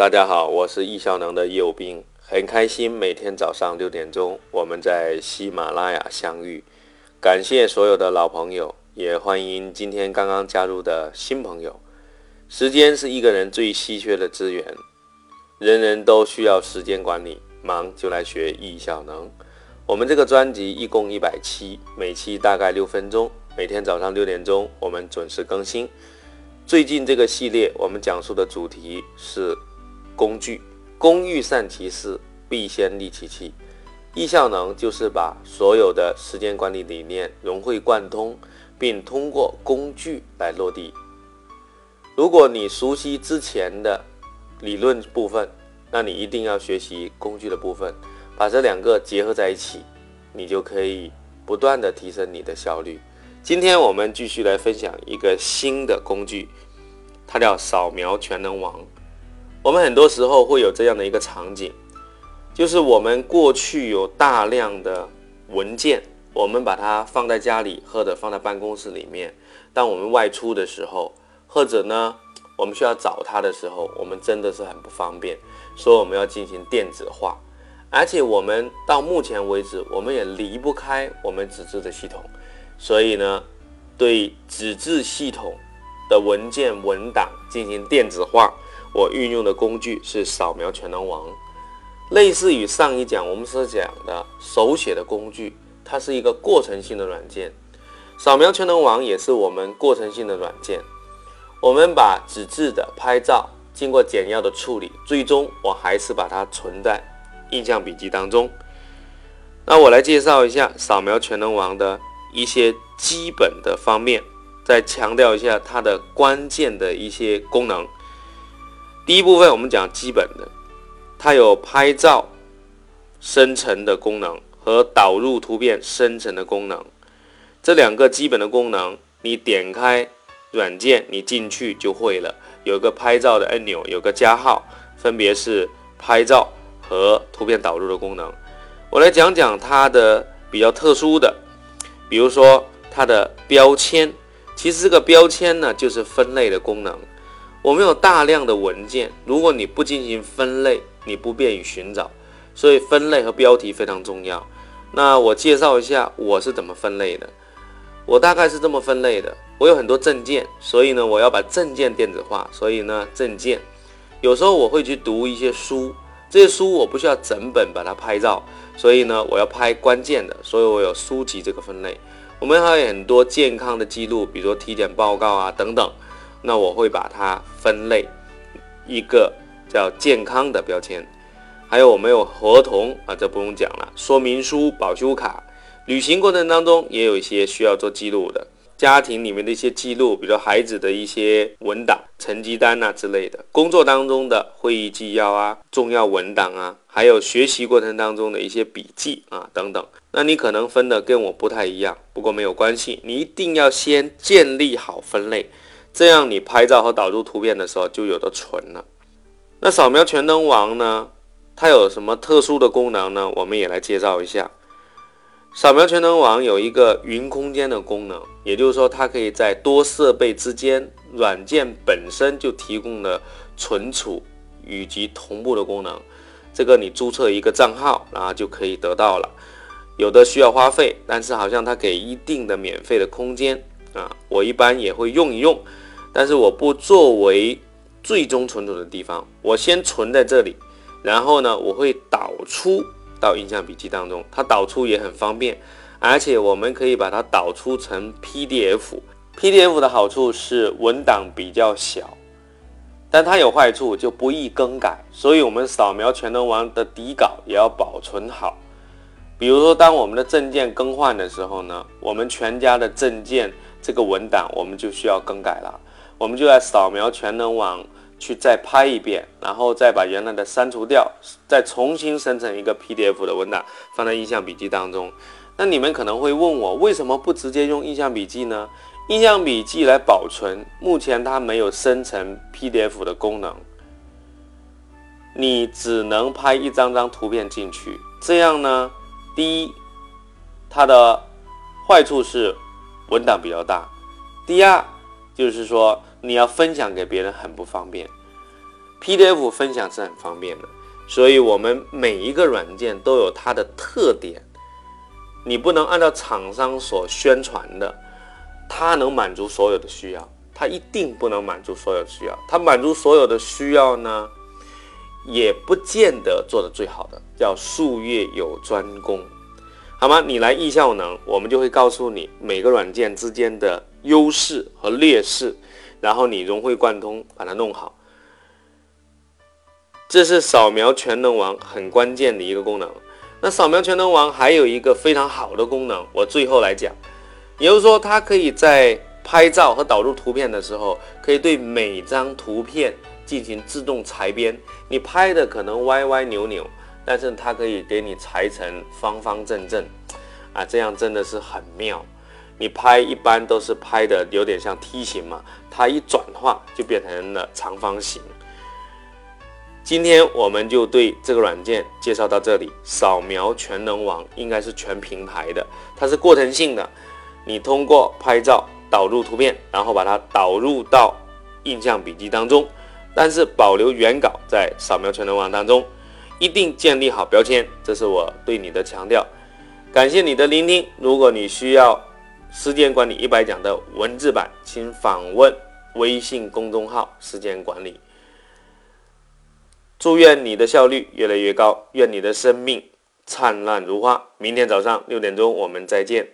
大家好，我是易效能的业务兵，很开心每天早上六点钟我们在喜马拉雅相遇。感谢所有的老朋友，也欢迎今天刚刚加入的新朋友。时间是一个人最稀缺的资源，人人都需要时间管理，忙就来学易效能。我们这个专辑一共一百期，每期大概六分钟，每天早上六点钟我们准时更新。最近这个系列我们讲述的主题是。工具，工欲善其事，必先利其器。易效能就是把所有的时间管理理念融会贯通，并通过工具来落地。如果你熟悉之前的理论部分，那你一定要学习工具的部分，把这两个结合在一起，你就可以不断的提升你的效率。今天我们继续来分享一个新的工具，它叫扫描全能王。我们很多时候会有这样的一个场景，就是我们过去有大量的文件，我们把它放在家里或者放在办公室里面。当我们外出的时候，或者呢，我们需要找它的时候，我们真的是很不方便，所以我们要进行电子化。而且我们到目前为止，我们也离不开我们纸质的系统，所以呢，对纸质系统的文件文档进行电子化。我运用的工具是扫描全能王，类似于上一讲我们所讲的手写的工具，它是一个过程性的软件。扫描全能王也是我们过程性的软件。我们把纸质的拍照经过简要的处理，最终我还是把它存在印象笔记当中。那我来介绍一下扫描全能王的一些基本的方面，再强调一下它的关键的一些功能。第一部分我们讲基本的，它有拍照生成的功能和导入图片生成的功能，这两个基本的功能，你点开软件，你进去就会了。有个拍照的按钮，有个加号，分别是拍照和图片导入的功能。我来讲讲它的比较特殊的，比如说它的标签，其实这个标签呢就是分类的功能。我们有大量的文件，如果你不进行分类，你不便于寻找，所以分类和标题非常重要。那我介绍一下我是怎么分类的。我大概是这么分类的：我有很多证件，所以呢，我要把证件电子化。所以呢，证件有时候我会去读一些书，这些书我不需要整本把它拍照，所以呢，我要拍关键的，所以我有书籍这个分类。我们还有很多健康的记录，比如说体检报告啊等等。那我会把它分类，一个叫健康的标签，还有我们有合同啊，这不用讲了。说明书、保修卡，旅行过程当中也有一些需要做记录的，家庭里面的一些记录，比如孩子的一些文档、成绩单啊之类的，工作当中的会议纪要啊、重要文档啊，还有学习过程当中的一些笔记啊等等。那你可能分的跟我不太一样，不过没有关系，你一定要先建立好分类。这样你拍照和导入图片的时候就有的存了。那扫描全能王呢？它有什么特殊的功能呢？我们也来介绍一下。扫描全能王有一个云空间的功能，也就是说它可以在多设备之间，软件本身就提供了存储以及同步的功能。这个你注册一个账号，然后就可以得到了。有的需要花费，但是好像它给一定的免费的空间啊，我一般也会用一用。但是我不作为最终存储的地方，我先存在这里，然后呢，我会导出到印象笔记当中。它导出也很方便，而且我们可以把它导出成 PDF。PDF 的好处是文档比较小，但它有坏处就不易更改。所以，我们扫描全能王的底稿也要保存好。比如说，当我们的证件更换的时候呢，我们全家的证件这个文档我们就需要更改了。我们就来扫描全能网去再拍一遍，然后再把原来的删除掉，再重新生成一个 PDF 的文档放在印象笔记当中。那你们可能会问我，为什么不直接用印象笔记呢？印象笔记来保存，目前它没有生成 PDF 的功能，你只能拍一张张图片进去。这样呢，第一，它的坏处是文档比较大；第二，就是说。你要分享给别人很不方便。PDF 分享是很方便的，所以我们每一个软件都有它的特点，你不能按照厂商所宣传的，它能满足所有的需要，它一定不能满足所有需要，它满足所有的需要呢，也不见得做的最好的，叫术业有专攻，好吗？你来易效能，我们就会告诉你每个软件之间的优势和劣势，然后你融会贯通把它弄好。这是扫描全能王很关键的一个功能。那扫描全能王还有一个非常好的功能，我最后来讲，也就是说，它可以在拍照和导入图片的时候，可以对每张图片进行自动裁边。你拍的可能歪歪扭扭，但是它可以给你裁成方方正正，啊，这样真的是很妙。你拍一般都是拍的有点像梯形嘛，它一转化就变成了长方形。今天我们就对这个软件介绍到这里。扫描全能王应该是全平台的，它是过程性的。你通过拍照导入图片，然后把它导入到印象笔记当中，但是保留原稿在扫描全能王当中，一定建立好标签，这是我对你的强调。感谢你的聆听。如果你需要时间管理一百讲的文字版，请访问微信公众号“时间管理”。祝愿你的效率越来越高，愿你的生命灿烂如花。明天早上六点钟，我们再见。